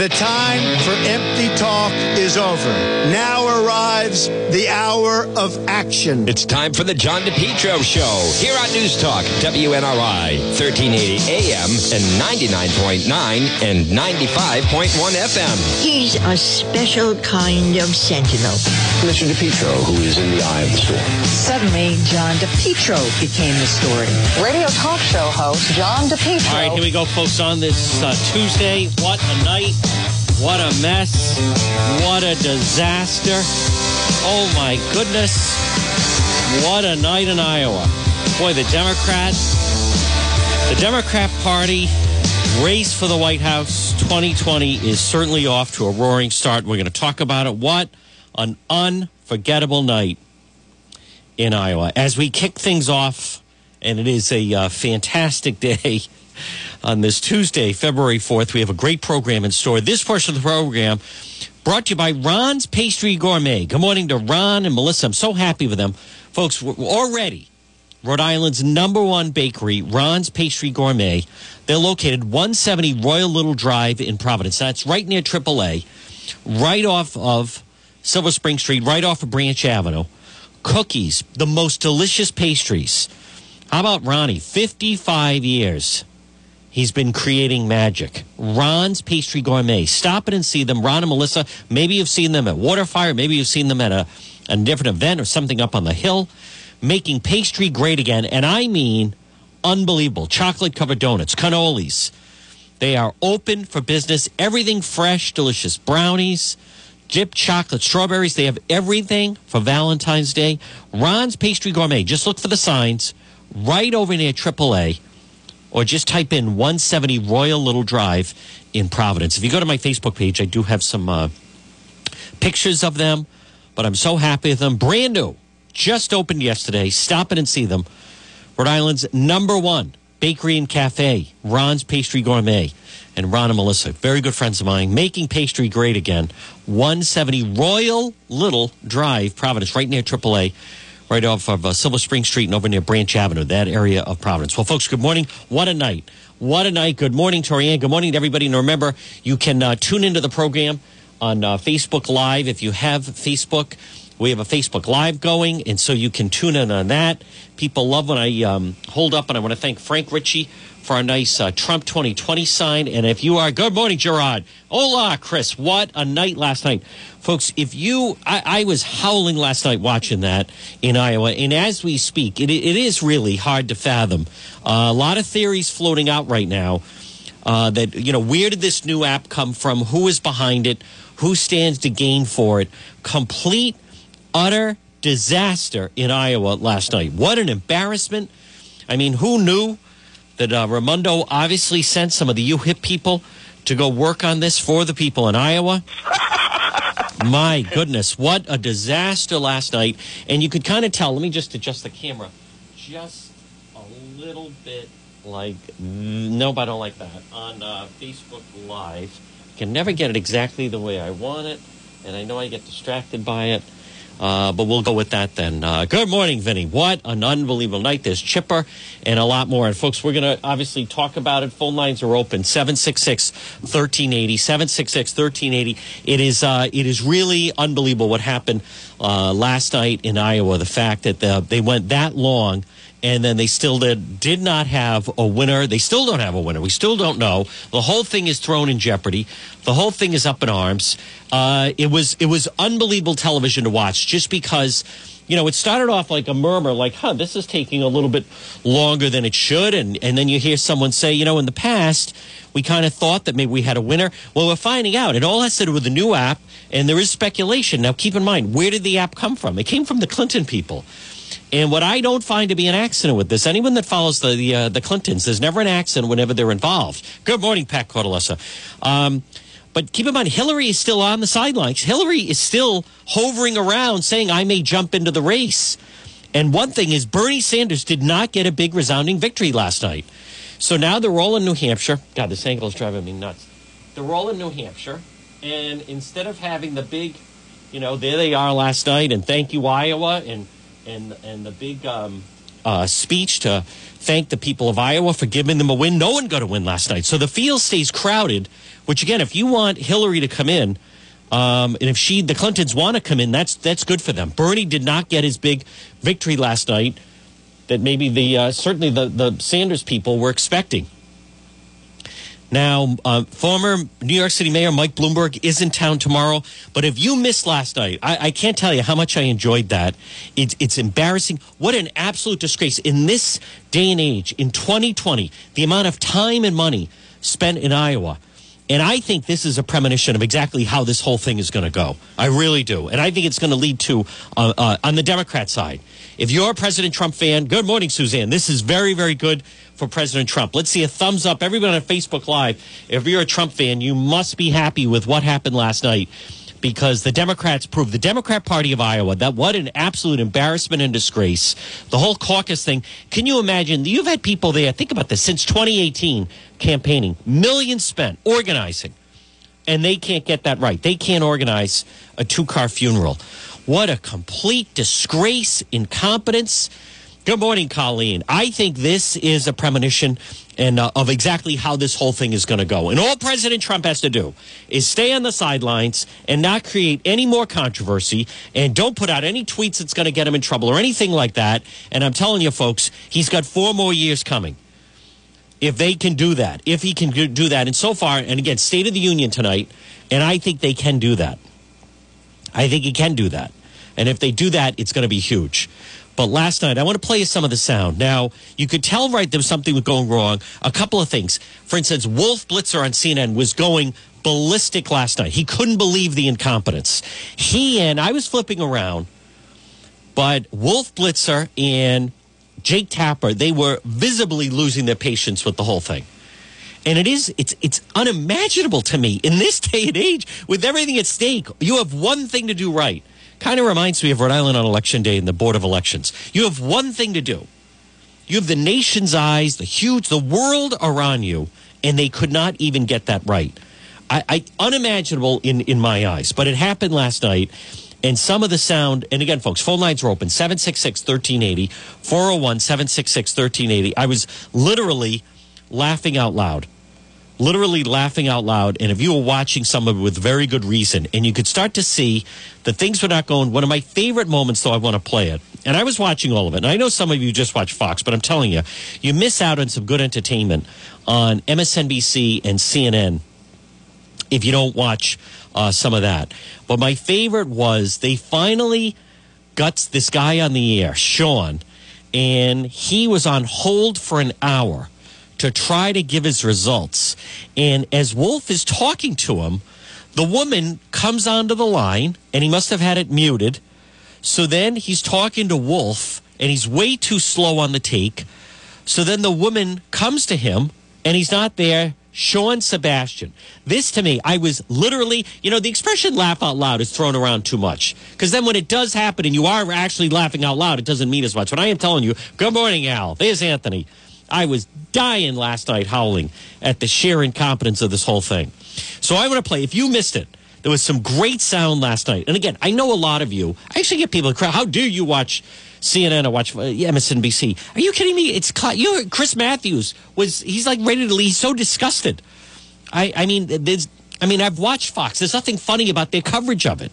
The time for empty talk is over. Now arrives the hour of action. It's time for the John DePetro Show here on News Talk, WNRI, 1380 AM and 99.9 and 95.1 FM. He's a special kind of sentinel. Mr. DePetro, who is in the eye of the storm. Suddenly, John DePetro became the story. Radio talk show host John DePetro. All right, here we go, folks, on this uh, Tuesday. What a night. What a mess. What a disaster. Oh, my goodness. What a night in Iowa. Boy, the Democrats, the Democrat Party race for the White House 2020 is certainly off to a roaring start. We're going to talk about it. What an unforgettable night in Iowa. As we kick things off, and it is a uh, fantastic day on this Tuesday, February 4th. We have a great program in store. This portion of the program brought to you by Ron's Pastry Gourmet. Good morning to Ron and Melissa. I'm so happy with them. Folks, we're already Rhode Island's number one bakery, Ron's Pastry Gourmet. They're located 170 Royal Little Drive in Providence. That's right near AAA, right off of Silver Spring Street, right off of Branch Avenue. Cookies, the most delicious pastries. How about Ronnie? 55 years. He's been creating magic. Ron's Pastry Gourmet. Stop it and see them. Ron and Melissa, maybe you've seen them at Waterfire. Maybe you've seen them at a, a different event or something up on the hill. Making pastry great again. And I mean unbelievable. Chocolate covered donuts, cannolis. They are open for business. Everything fresh, delicious brownies, dipped chocolate, strawberries. They have everything for Valentine's Day. Ron's Pastry Gourmet. Just look for the signs right over near AAA or just type in 170 Royal Little Drive in Providence. If you go to my Facebook page, I do have some uh, pictures of them, but I'm so happy with them. Brand new, just opened yesterday. Stop in and see them. Rhode Island's number one bakery and cafe, Ron's Pastry Gourmet. And Ron and Melissa, very good friends of mine, making pastry great again. 170 Royal Little Drive, Providence, right near AAA right off of uh, Silver Spring Street and over near Branch Avenue, that area of Providence. Well, folks, good morning. What a night. What a night. Good morning, Torianne. Good morning to everybody. And remember, you can uh, tune into the program on uh, Facebook Live if you have Facebook. We have a Facebook Live going, and so you can tune in on that. People love when I um, hold up, and I want to thank Frank Ritchie for our nice uh, Trump 2020 sign. And if you are, good morning, Gerard. Hola, Chris. What a night last night. Folks, if you, I, I was howling last night watching that in Iowa. And as we speak, it, it is really hard to fathom. Uh, a lot of theories floating out right now uh, that, you know, where did this new app come from? Who is behind it? Who stands to gain for it? Complete, utter disaster in Iowa last night. What an embarrassment. I mean, who knew? that uh, Raimondo obviously sent some of the UHIP people to go work on this for the people in Iowa. My goodness, what a disaster last night. And you could kind of tell, let me just adjust the camera just a little bit like, nope, I don't like that. On uh, Facebook Live, can never get it exactly the way I want it. And I know I get distracted by it. Uh, but we'll go with that then. Uh, good morning, Vinny. What an unbelievable night. There's Chipper and a lot more. And folks, we're going to obviously talk about it. Phone lines are open 766 1380. 766 1380. It is, uh, it is really unbelievable what happened uh, last night in Iowa. The fact that the, they went that long and then they still did, did not have a winner. They still don't have a winner. We still don't know. The whole thing is thrown in jeopardy. The whole thing is up in arms. Uh, it was it was unbelievable television to watch, just because you know it started off like a murmur, like, "Huh, this is taking a little bit longer than it should," and and then you hear someone say, "You know, in the past." We kind of thought that maybe we had a winner. Well, we're finding out. It all has to do with the new app, and there is speculation. Now, keep in mind, where did the app come from? It came from the Clinton people. And what I don't find to be an accident with this, anyone that follows the the, uh, the Clintons, there's never an accident whenever they're involved. Good morning, Pat Cordelessa. Um, but keep in mind, Hillary is still on the sidelines. Hillary is still hovering around saying, I may jump into the race. And one thing is, Bernie Sanders did not get a big resounding victory last night. So now they're all in New Hampshire. God, this angle is driving me nuts. They're all in New Hampshire. And instead of having the big, you know, there they are last night, and thank you, Iowa, and and and the big um, uh, speech to thank the people of Iowa for giving them a win. No one got a win last night, so the field stays crowded Which again, if you want Hillary to come in, um, and if she, the Clintons want to come in, that's that's good for them. Bernie did not get his big victory last night that maybe the uh, certainly the the Sanders people were expecting. Now, uh, former New York City Mayor Mike Bloomberg is in town tomorrow. But if you missed last night, I, I can't tell you how much I enjoyed that. It's, it's embarrassing. What an absolute disgrace. In this day and age, in 2020, the amount of time and money spent in Iowa. And I think this is a premonition of exactly how this whole thing is going to go. I really do. And I think it's going to lead to, uh, uh, on the Democrat side, if you're a President Trump fan, good morning, Suzanne. This is very, very good for President Trump. Let's see a thumbs up. Everyone on Facebook Live, if you're a Trump fan, you must be happy with what happened last night because the Democrats proved the Democrat Party of Iowa that what an absolute embarrassment and disgrace. The whole caucus thing. Can you imagine? You've had people there, think about this, since 2018 campaigning, millions spent organizing, and they can't get that right. They can't organize a two car funeral. What a complete disgrace, incompetence. Good morning, Colleen. I think this is a premonition and uh, of exactly how this whole thing is going to go. And all President Trump has to do is stay on the sidelines and not create any more controversy and don't put out any tweets that's going to get him in trouble or anything like that. And I'm telling you, folks, he's got four more years coming. If they can do that, if he can do that. And so far, and again, State of the Union tonight, and I think they can do that. I think he can do that. And if they do that, it's going to be huge. But last night, I want to play you some of the sound. Now, you could tell right there was something was going wrong. A couple of things. For instance, Wolf Blitzer on CNN was going ballistic last night. He couldn't believe the incompetence. He and I was flipping around, but Wolf Blitzer and Jake Tapper, they were visibly losing their patience with the whole thing. And it is, it's, it's unimaginable to me in this day and age with everything at stake. You have one thing to do right. Kind of reminds me of Rhode Island on election day and the Board of Elections. You have one thing to do. You have the nation's eyes, the huge, the world around you, and they could not even get that right. I, I unimaginable in, in my eyes, but it happened last night. And some of the sound, and again, folks, phone lines are open 766 1380, 401 766 1380. I was literally laughing out loud literally laughing out loud. And if you were watching someone with very good reason, and you could start to see that things were not going. One of my favorite moments, though, I want to play it. And I was watching all of it. And I know some of you just watch Fox, but I'm telling you, you miss out on some good entertainment on MSNBC and CNN if you don't watch uh, some of that. But my favorite was they finally got this guy on the air, Sean, and he was on hold for an hour to try to give his results. And as Wolf is talking to him, the woman comes onto the line and he must have had it muted. So then he's talking to Wolf and he's way too slow on the take. So then the woman comes to him and he's not there. Sean Sebastian. This to me, I was literally, you know, the expression laugh out loud is thrown around too much. Because then when it does happen and you are actually laughing out loud, it doesn't mean as much. But I am telling you, good morning, Al. There's Anthony. I was dying last night howling at the sheer incompetence of this whole thing. So I want to play. If you missed it, there was some great sound last night. And again, I know a lot of you. I actually get people to crowd. How dare you watch CNN or watch uh, MSNBC? Are you kidding me? It's you. Chris Matthews was. He's like ready to leave. He's so disgusted. I. I mean, there's. I mean, I've watched Fox. There's nothing funny about their coverage of it.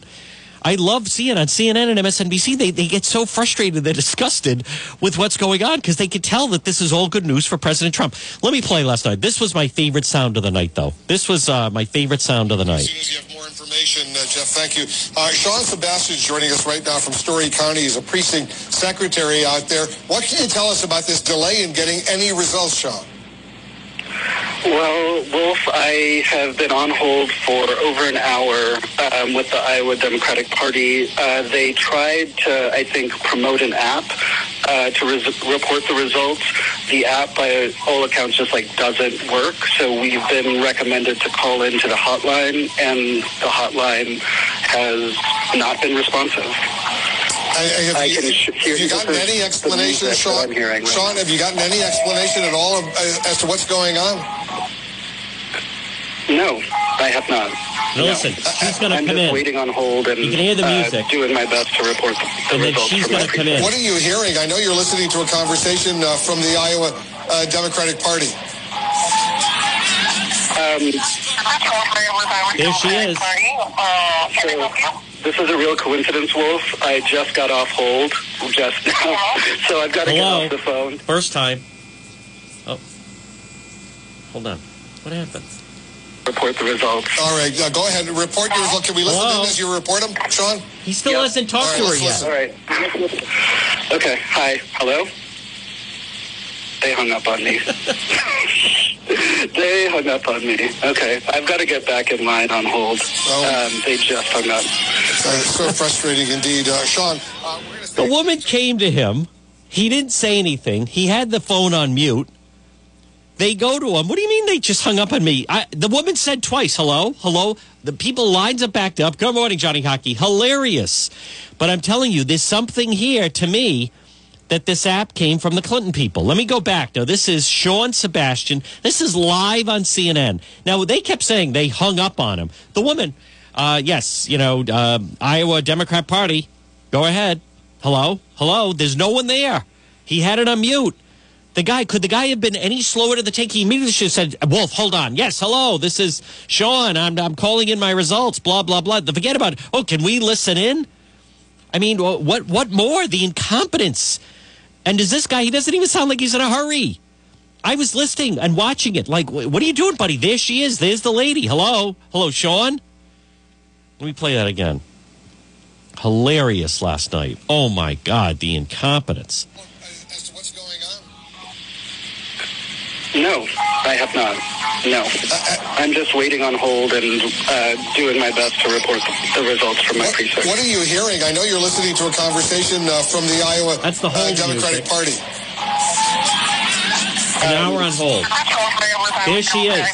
I love seeing on CNN and MSNBC. They, they get so frustrated, they're disgusted with what's going on because they can tell that this is all good news for President Trump. Let me play last night. This was my favorite sound of the night, though. This was uh, my favorite sound of the night. As soon as you have more information, uh, Jeff, thank you. Uh, Sean Sebastian is joining us right now from Story County. He's a precinct secretary out there. What can you tell us about this delay in getting any results, Sean? Well, Wolf, I have been on hold for over an hour um, with the Iowa Democratic Party. Uh, they tried to, I think, promote an app uh, to res- report the results. The app, by all accounts, just like doesn't work. So we've been recommended to call into the hotline, and the hotline has not been responsive. Have, I you, can sh- hear- have you gotten any explanation, Sean? Hearing right Sean, have you gotten any explanation at all of, uh, as to what's going on? No, I have not. Now listen, she's going to I'm come just in. waiting on hold and You can hear the uh, music. doing my best to report the, the And then results she's gonna come in. What are you hearing? I know you're listening to a conversation uh, from the Iowa uh, Democratic Party. Um, There she is. This is a real coincidence, Wolf. I just got off hold just now, so I've got to get off the phone. First time. Oh. Hold on. What happened? Report the results. All right, uh, go ahead and report your result. Can we listen Hello? in as you report them, Sean? He still Yep. hasn't talked All to her right, let's yet. All right. Okay. Hi. Hello. They hung up on me. they hung up on me. Okay. I've got to get back in line on hold. Oh. Um, they just hung up. Uh, so frustrating indeed. Uh, Sean, uh, we're The woman came to him. He didn't say anything. He had the phone on mute. They go to him. What do you mean they just hung up on me? I, the woman said twice, hello, hello. The people lines up backed up. Good morning, Johnny Hockey. Hilarious. But I'm telling you, there's something here to me that this app came from the Clinton people. Let me go back. Now, this is Sean Sebastian. This is live on CNN. Now, they kept saying they hung up on him. The woman, uh, yes, you know, uh, Iowa Democrat Party, go ahead. Hello? Hello? There's no one there. He had it on mute. The guy, could the guy have been any slower to the take? He immediately should have said, Wolf, hold on. Yes, hello, this is Sean. I'm, I'm calling in my results, blah, blah, blah. Forget about, it. oh, can we listen in? I mean, what, what more? The incompetence. And does this guy, he doesn't even sound like he's in a hurry. I was listening and watching it. Like, what are you doing, buddy? There she is. There's the lady. Hello? Hello, Sean? Let me play that again. Hilarious last night. Oh, my God, the incompetence. No, I have not. No. I'm just waiting on hold and uh, doing my best to report the, the results from my What, precinct. what are you hearing? I know you're listening to a conversation uh, from the Iowa That's the uh, hold Democratic music. Party. An hour on hold. There she is.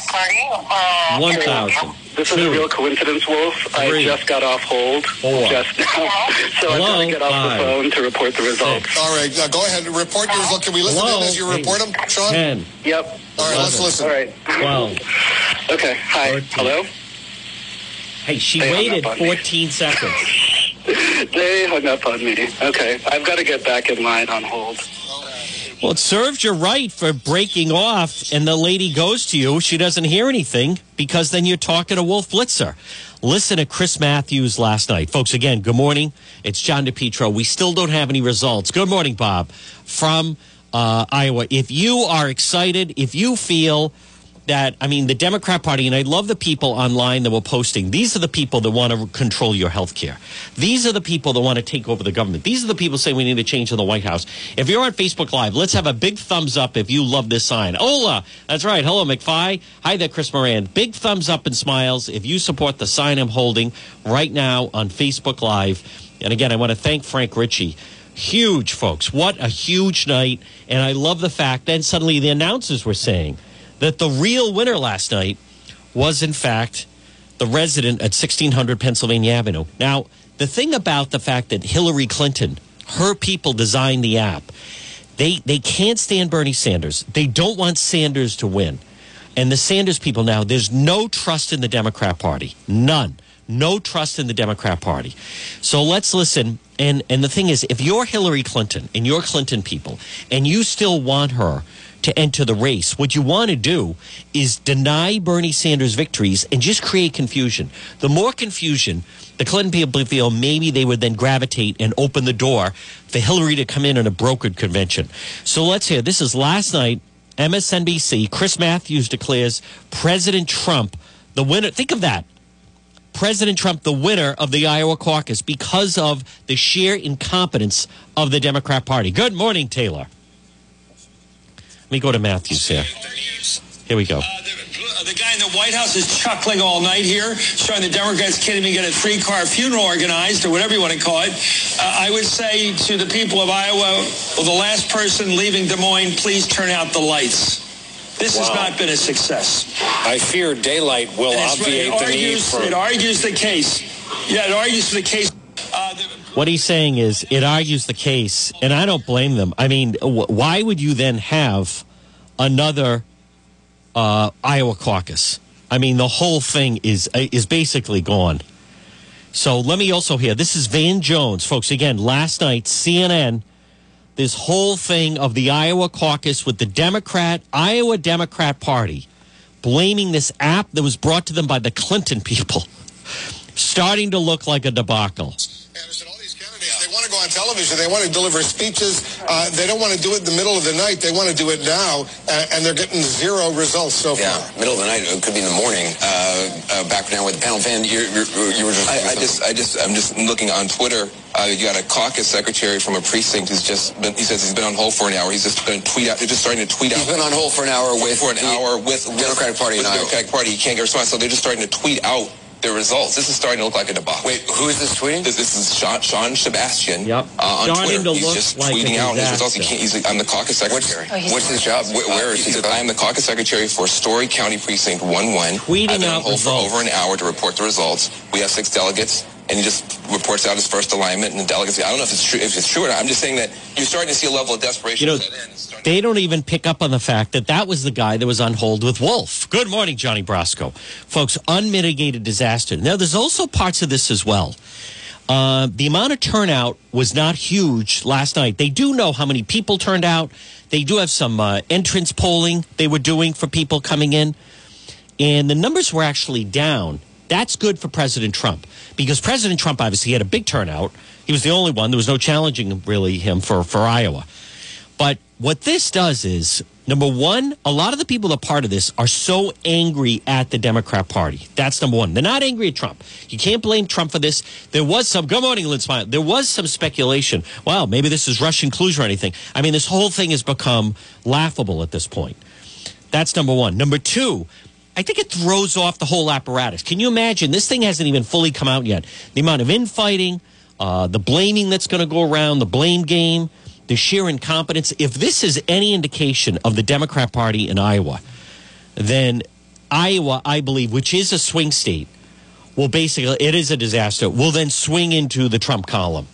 1,000. This is a real coincidence, Wolf. Three. I just got off hold Four. just now, so I've got to get off Five. the phone to report the results. Six. All right, uh, go ahead and report your results. Can we listen Hello? in as you report them, Sean? 10, Yep. All right, let's listen. All right. 12. Okay. Hi. Thirteen. Hello. Hey, she They waited up on me. 14 seconds. They hung up on me. Okay. I've got to get back in line on hold. Well, it serves you right for breaking off, and the lady goes to you. She doesn't hear anything because then you're talking to Wolf Blitzer. Listen to Chris Matthews last night. Folks, again, good morning. It's John DePetro. We still don't have any results. Good morning, Bob, from uh, Iowa. If you are excited, if you feel that I mean the Democrat Party, and I love the people online that were posting. These are the people that want to control your health care. These are the people that want to take over the government. These are the people saying we need a change in the White House. If you're on Facebook Live, let's have a big thumbs up if you love this sign. Ola, that's right. Hello, McFly. Hi there, Chris Moran. Big thumbs up and smiles if you support the sign I'm holding right now on Facebook Live. And again, I want to thank Frank Ritchie. Huge, folks. What a huge night. And I love the fact then suddenly the announcers were saying that the real winner last night was, in fact, the resident at 1600 Pennsylvania Avenue. Now, the thing about the fact that Hillary Clinton, her people designed the app, they, they can't stand Bernie Sanders. They don't want Sanders to win. And the Sanders people now, there's no trust in the Democrat Party. None. No trust in the Democrat Party. So let's listen. And, and the thing is, if you're Hillary Clinton and you're Clinton people and you still want her to enter the race, what you want to do is deny Bernie Sanders victories and just create confusion. The more confusion, the Clinton people feel maybe they would then gravitate and open the door for Hillary to come in on a brokered convention. So let's hear. This is last night. MSNBC, Chris Matthews declares President Trump the winner. Think of that. President Trump the winner of the Iowa caucus because of the sheer incompetence of the Democrat Party. Good morning, Taylor. Let me go to Matthews here. Here we go. Uh, the, the guy in the White House is chuckling all night here, showing the Democrats can't even get a three-car funeral organized or whatever you want to call it. Uh, I would say to the people of Iowa, well, the last person leaving Des Moines, please turn out the lights. This has not been a success. I fear daylight will obviate it the need argues, for. it argues the case. Yeah, it argues for the case. Uh, the, What he's saying is it argues the case, and I don't blame them. I mean, wh- why would you then have another uh, Iowa caucus? I mean, the whole thing is is basically gone. So let me also hear this is Van Jones, folks. Again, last night CNN, this whole thing of the Iowa caucus with the Democrat Iowa Democrat Party blaming this app that was brought to them by the Clinton people. Starting to look like a debacle. Go on television. They want to deliver speeches. Uh, they don't want to do it in the middle of the night. They want to do it now, uh, and they're getting zero results so Yeah, middle of the night. It could be in the morning. Uh, uh, back now with the panel Van, you're, you're, you were just. I, I just, I just, I'm just looking on Twitter. Uh, you got a caucus secretary from a precinct who's just been. He says he's been on hold for an hour. He's just going to tweet out. They're just starting to tweet out. He's been on hold for an hour with for an the hour with Democratic Party With in. Democratic Party, he can't get a response. So they're just starting to tweet out their results. This is starting to look like a debacle. Wait, who is this tweeting? This, this is Sean, Sean Sebastian. Yep. Uh, on Starting Twitter. to he's just like tweeting out his results. He can't. He's like, I'm the caucus secretary. What's, what's his job? Where, where is he he? said, I am the caucus secretary for Story County Precinct 1-1. Tweeting I've been on out hold for results. over an hour to report the results. We have six delegates, and he just reports out his first alignment, and the delegates. I don't know if it's true. If it's true or not. I'm just saying that you're starting to see a level of desperation. You know, set in. They don't even pick up on the fact that that was the guy that was on hold with Wolf. Good morning, Johnny Brasco. Folks, unmitigated disaster. Now, there's also parts of this as well. Uh, the amount of turnout was not huge last night. They do know how many people turned out. They do have some uh, entrance polling they were doing for people coming in. And the numbers were actually down. That's good for President Trump because President Trump obviously had a big turnout. He was the only one. There was no challenging really him for, for Iowa. But what this does is number one, a lot of the people that are part of this are so angry at the Democrat Party. That's number one. They're not angry at Trump. You can't blame Trump for this. There was some, good morning, Lynn Smile. There was some speculation. Wow, maybe this is Russian collusion or anything. I mean, this whole thing has become laughable at this point. That's number one. Number two, I think it throws off the whole apparatus. Can you imagine? This thing hasn't even fully come out yet. The amount of infighting, uh, the blaming that's going to go around, the blame game, the sheer incompetence. If this is any indication of the Democrat Party in Iowa, then Iowa, I believe, which is a swing state, will basically, it is a disaster, will then swing into the Trump column.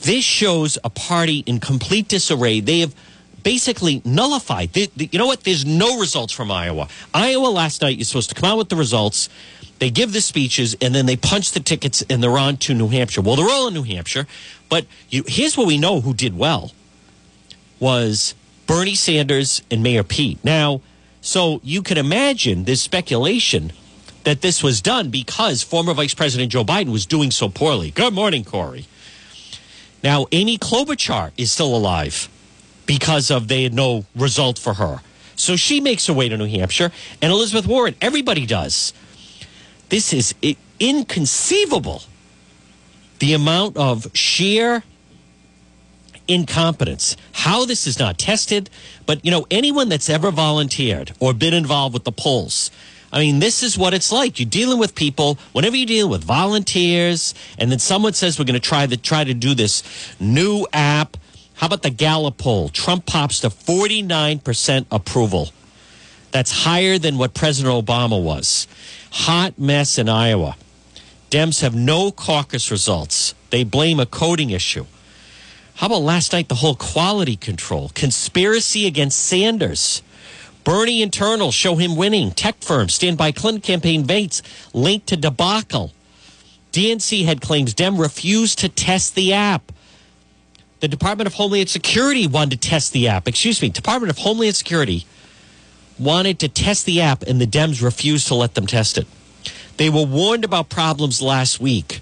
This shows a party in complete disarray. They have basically nullified. The- the- you know what? There's no results from Iowa. Iowa last night, you're supposed to come out with the results. They give the speeches and then they punch the tickets and they're on to New Hampshire. Well, they're all in New Hampshire, but you, here's what we know who did well was Bernie Sanders and Mayor Pete. Now, so you can imagine this speculation that this was done because former Vice President Joe Biden was doing so poorly. Good morning, Corey. Now, Amy Klobuchar is still alive because of they had no result for her. So she makes her way to New Hampshire, and Elizabeth Warren, everybody does. This is inconceivable. The amount of sheer incompetence. How this is not tested, but you know, anyone that's ever volunteered or been involved with the polls, I mean, this is what it's like. You're dealing with people. Whenever you deal with volunteers, and then someone says we're going to try to try to do this new app. How about the Gallup poll? Trump pops to 49% approval. That's higher than what President Obama was. Hot mess in Iowa. Dems have no caucus results. They blame a coding issue. How about last night, the whole quality control? Conspiracy against Sanders. Bernie internal show him winning. Tech firms stand by Clinton campaign Bates linked to debacle. DNC head claims Dem refused to test the app. The Department of Homeland Security wanted to test the app. Excuse me, Department of Homeland Security wanted to test the app, and the Dems refused to let them test it. They were warned about problems last week.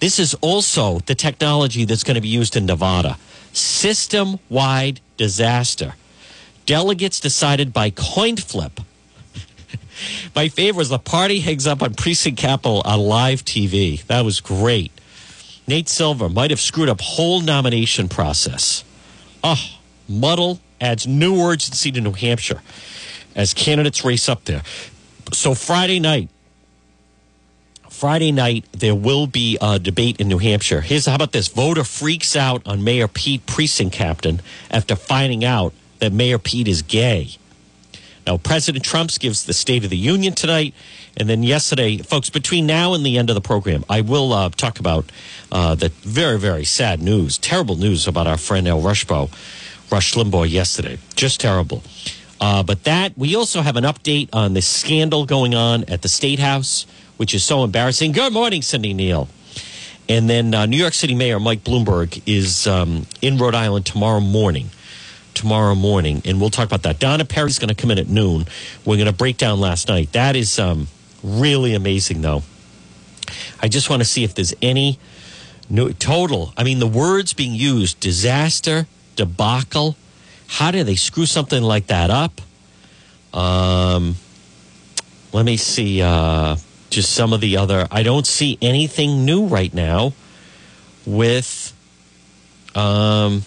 This is also the technology that's going to be used in Nevada. System wide disaster. Delegates decided by coin flip. My favorite was the party hangs up on Precinct Capital on live TV. That was great. Nate Silver might have screwed up whole nomination process. Oh, muddle adds new urgency to New Hampshire as candidates race up there. So Friday night, Friday night there will be a debate in New Hampshire. Here's how about this: voter freaks out on Mayor Pete precinct captain after finding out that Mayor Pete is gay. Now, President Trump's gives the State of the Union tonight, and then yesterday, folks. Between now and the end of the program, I will uh, talk about uh, the very, very sad news, terrible news about our friend El Rushbo, Rush Limbaugh yesterday. Just terrible. Uh, but that we also have an update on the scandal going on at the State House, which is so embarrassing. Good morning, Cindy Neal. And then uh, New York City Mayor Mike Bloomberg is um, in Rhode Island tomorrow morning tomorrow morning, and we'll talk about that. Donna Perry's going to come in at noon. We're going to break down last night. That is um, really amazing, though. I just want to see if there's any new total. I mean, the words being used disaster, debacle. How do they screw something like that up? Um, let me see. Uh, just some of the other. I don't see anything new right now with um,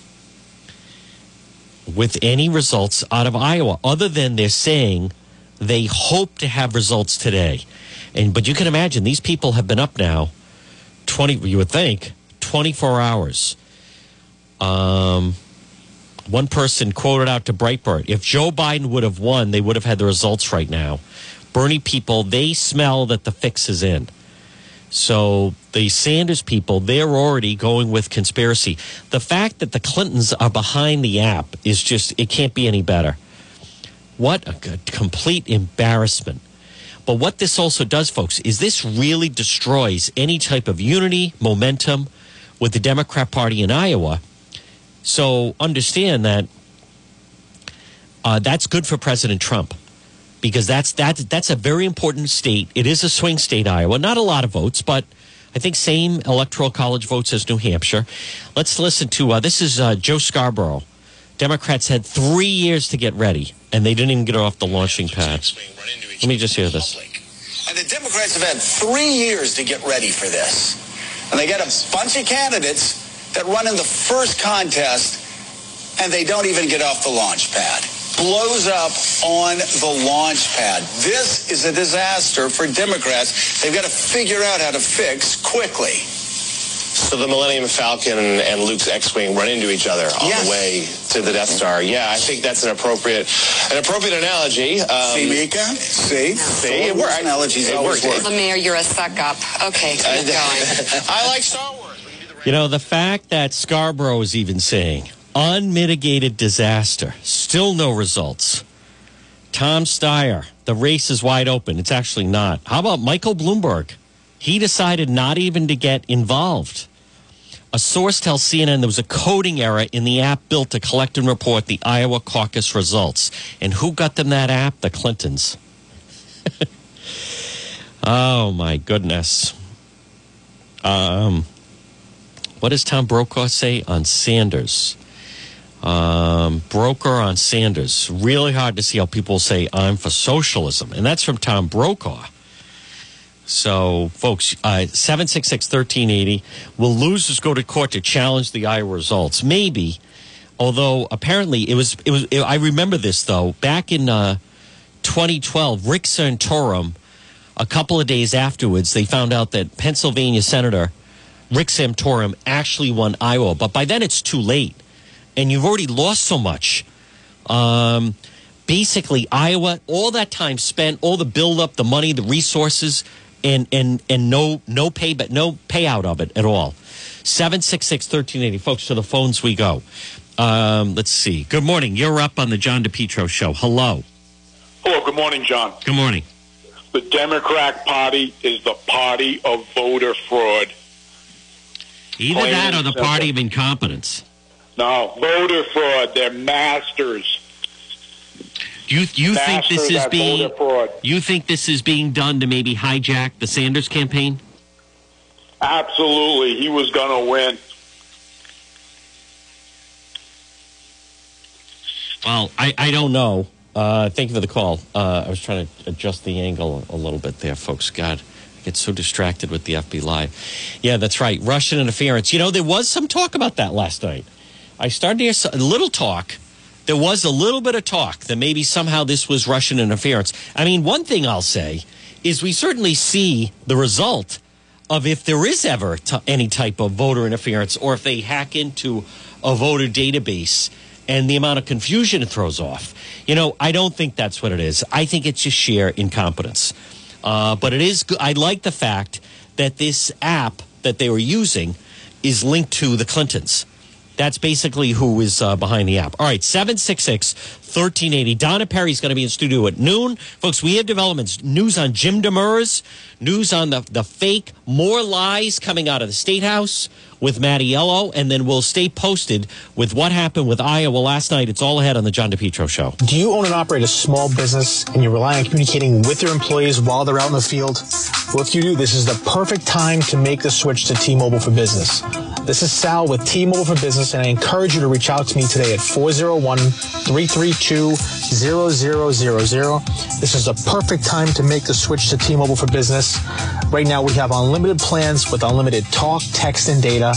with any results out of Iowa, other than they're saying they hope to have results today. And but you can imagine these people have been up now twenty. You would think twenty four hours. Um, one person quoted out to Breitbart: "If Joe Biden would have won, they would have had the results right now." Bernie people, they smell that the fix is in. So the Sanders people, they're already going with conspiracy. The fact that the Clintons are behind the app is just, it can't be any better. What a complete embarrassment. But what this also does, folks, is this really destroys any type of unity, momentum with the Democrat Party in Iowa. So understand that uh, that's good for President Trump because that's that that's a very important state. It is a swing state, Iowa. Not a lot of votes, but I think same electoral college votes as New Hampshire. Let's listen to uh, this is uh, Joe Scarborough. Democrats had three years to get ready, and they didn't even get off the launching pad. Let me just hear this. And the Democrats have had three years to get ready for this. And they got a bunch of candidates that run in the first contest, and they don't even get off the launch pad blows up on the launch pad. This is a disaster for Democrats. They've got to figure out how to fix quickly. So the Millennium Falcon and Luke's X-wing run into each other on Yes. the way to the Death Star. Yeah, I think that's an appropriate, an appropriate analogy. Um, See, Mika? See? See, it those worked. analogies It always worked. work. Mayor, you're a suck up. Okay, keep going. I like Star Wars. You know, the fact that Scarborough is even saying unmitigated disaster, still no results. Tom Steyer, the race is wide open. It's actually not. How about Michael Bloomberg? He decided not even to get involved. A source tells CNN there was a coding error in the app built to collect and report the Iowa caucus results. And who got them that app? The Clintons. oh, my goodness. Um, what does Tom Brokaw say on Sanders? Um, Brokaw on Sanders. Really hard to see how people say I'm for socialism, and that's from Tom Brokaw. So, folks, uh, seven six six thirteen eighty. Will losers go to court to challenge the Iowa results? Maybe, although apparently it was. It was. I remember this though. Back in uh, 2012, Rick Santorum. A couple of days afterwards, they found out that Pennsylvania Senator Rick Santorum actually won Iowa, but by then it's too late, and you've already lost so much. Um, basically, Iowa, all that time spent, all the build up, the money, the resources, and and and no no pay, but no payout of it at all. Seven six six thirteen eighty, folks. To the phones we go. Um, let's see. Good morning. You're up on the John DePetro show. Hello. Hello, good morning, John. Good morning. The Democrat Party is the party of voter fraud. Either Plain that or the simple. party of incompetence. No, voter fraud. They're masters. Do you you think this is being fraud. you think this is being done to maybe hijack the Sanders campaign? Absolutely, he was going to win. Well, I, I don't know. Uh, thank you for the call. Uh, I was trying to adjust the angle a little bit there, folks. God, I get so distracted with the FB Live. Yeah, that's right. Russian interference. You know, there was some talk about that last night. I started to hear a little talk. There was a little bit of talk that maybe somehow this was Russian interference. I mean, one thing I'll say is we certainly see the result of if there is ever t- any type of voter interference or if they hack into a voter database and the amount of confusion it throws off. You know, I don't think that's what it is. I think it's just sheer incompetence. Uh, but it is. I like the fact that this app that they were using is linked to the Clintons. That's basically who is uh, behind the app. All right, 766 1380. Donna Perry's going to be in studio at noon. Folks, we have developments. News on Jim Demers, news on the, the fake, more lies coming out of the State House with Mattiello, and then we'll stay posted with what happened with Iowa last night. It's all ahead on the John DePetro Show. Do you own and operate a small business and you rely on communicating with your employees while they're out in the field? Well, if you do, this is the perfect time to make the switch to T-Mobile for Business. This is Sal with T-Mobile for Business, and I encourage you to reach out to me today at 401-332-0000. This is a perfect time to make the switch to T-Mobile for Business. Right now, we have unlimited plans with unlimited talk, text, and data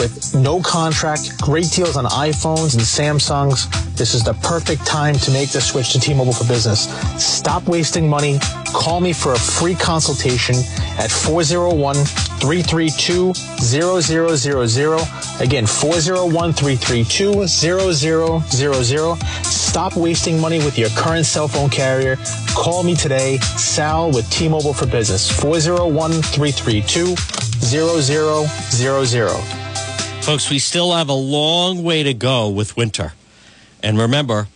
with no contract, great deals on iPhones and Samsungs. This is the perfect time to make the switch to T-Mobile for Business. Stop wasting money. Call me for a free consultation at 401-332-0000. Again, 401-332-0000. Stop wasting money with your current cell phone carrier. Call me today, Sal with T-Mobile for Business. 401-332-0000. Folks, we still have a long way to go with winter. And remember,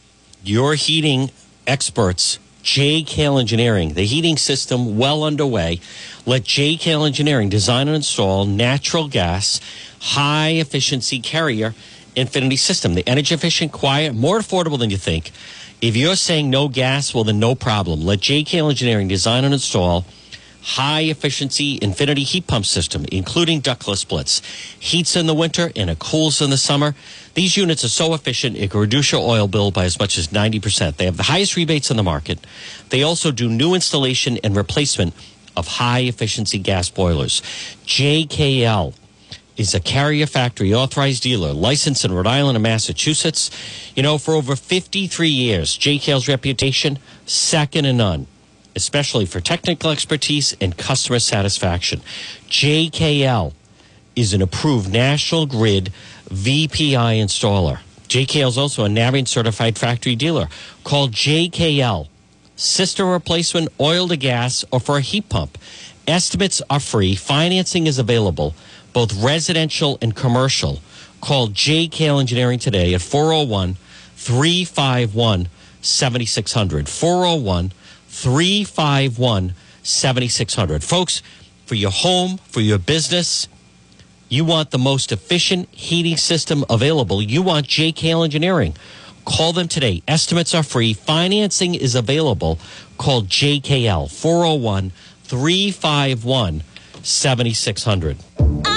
your heating experts, JKL Engineering, the heating system well underway. Let JKL Engineering design and install natural gas, high efficiency carrier infinity system. The energy efficient, quiet, more affordable than you think. If you're saying no gas, well, then no problem. Let JKL Engineering design and install high efficiency infinity heat pump system, including ductless splits. Heats in the winter and it cools in the summer. These units are so efficient, it can reduce your oil bill by as much as 90%. They have the highest rebates in the market. They also do new installation and replacement of high efficiency gas boilers. JKL is a carrier factory authorized dealer licensed in Rhode Island and Massachusetts. You know, for over 53 years, JKL's reputation, second to none especially for technical expertise and customer satisfaction. JKL is an approved National Grid VPI installer. JKL is also a Navien certified factory dealer. Call JKL. System replacement, oil to gas, or for a heat pump. Estimates are free. Financing is available, both residential and commercial. Call JKL Engineering today at 401 351 7600. 401 351 7600. Folks, for your home, for your business, you want the most efficient heating system available. You want JKL Engineering. Call them today. Estimates are free. Financing is available. Call JKL 401 351 7600.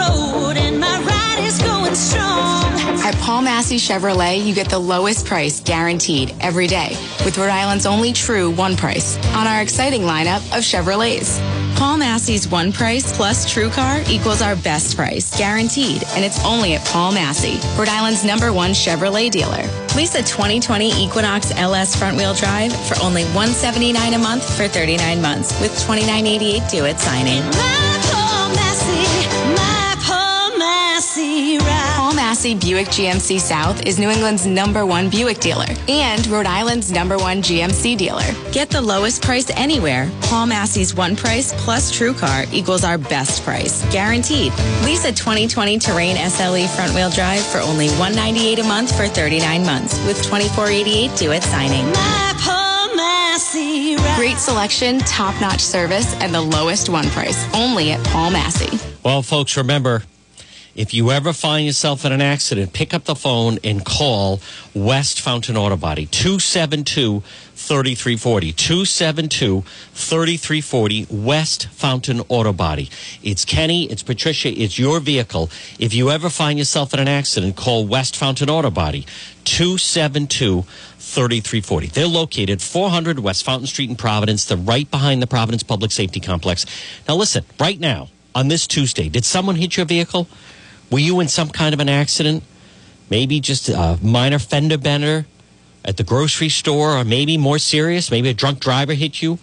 I'm on the road and my ride is going strong. At Paul Masse Chevrolet, you get the lowest price guaranteed every day with Rhode Island's only true one price on our exciting lineup of Chevrolets. Paul Masse's one price plus true car equals our best price guaranteed, and it's only at Paul Masse, Rhode Island's number one Chevrolet dealer. Lease a 2020 Equinox LS front wheel drive for only 179 a month for 39 months with $29.88 due at signing. Paul Buick GMC South is New England's number one Buick dealer and Rhode Island's number one GMC dealer. Get the lowest price anywhere. Paul Masse's one price plus true car equals our best price, guaranteed. Lease a 2020 Terrain SLE front wheel drive for only 198 a month for 39 months with $24.88 due at signing. My Paul Masse ride. Great selection, top notch service, and the lowest one price only at Paul Masse. Well, folks, remember if you ever find yourself in an accident, pick up the phone and call West Fountain Auto Body 272 3340. 272 3340 West Fountain Auto Body. It's Kenny, it's Patricia, it's your vehicle. If you ever find yourself in an accident, call West Fountain Auto Body 272 3340. They're located 400 West Fountain Street in Providence. They're right behind the Providence Public Safety Complex. Now, listen, right now, on this Tuesday, did someone hit your vehicle? Were you in some kind of an accident? Maybe just a minor fender bender at the grocery store, or maybe more serious, maybe a drunk driver hit you,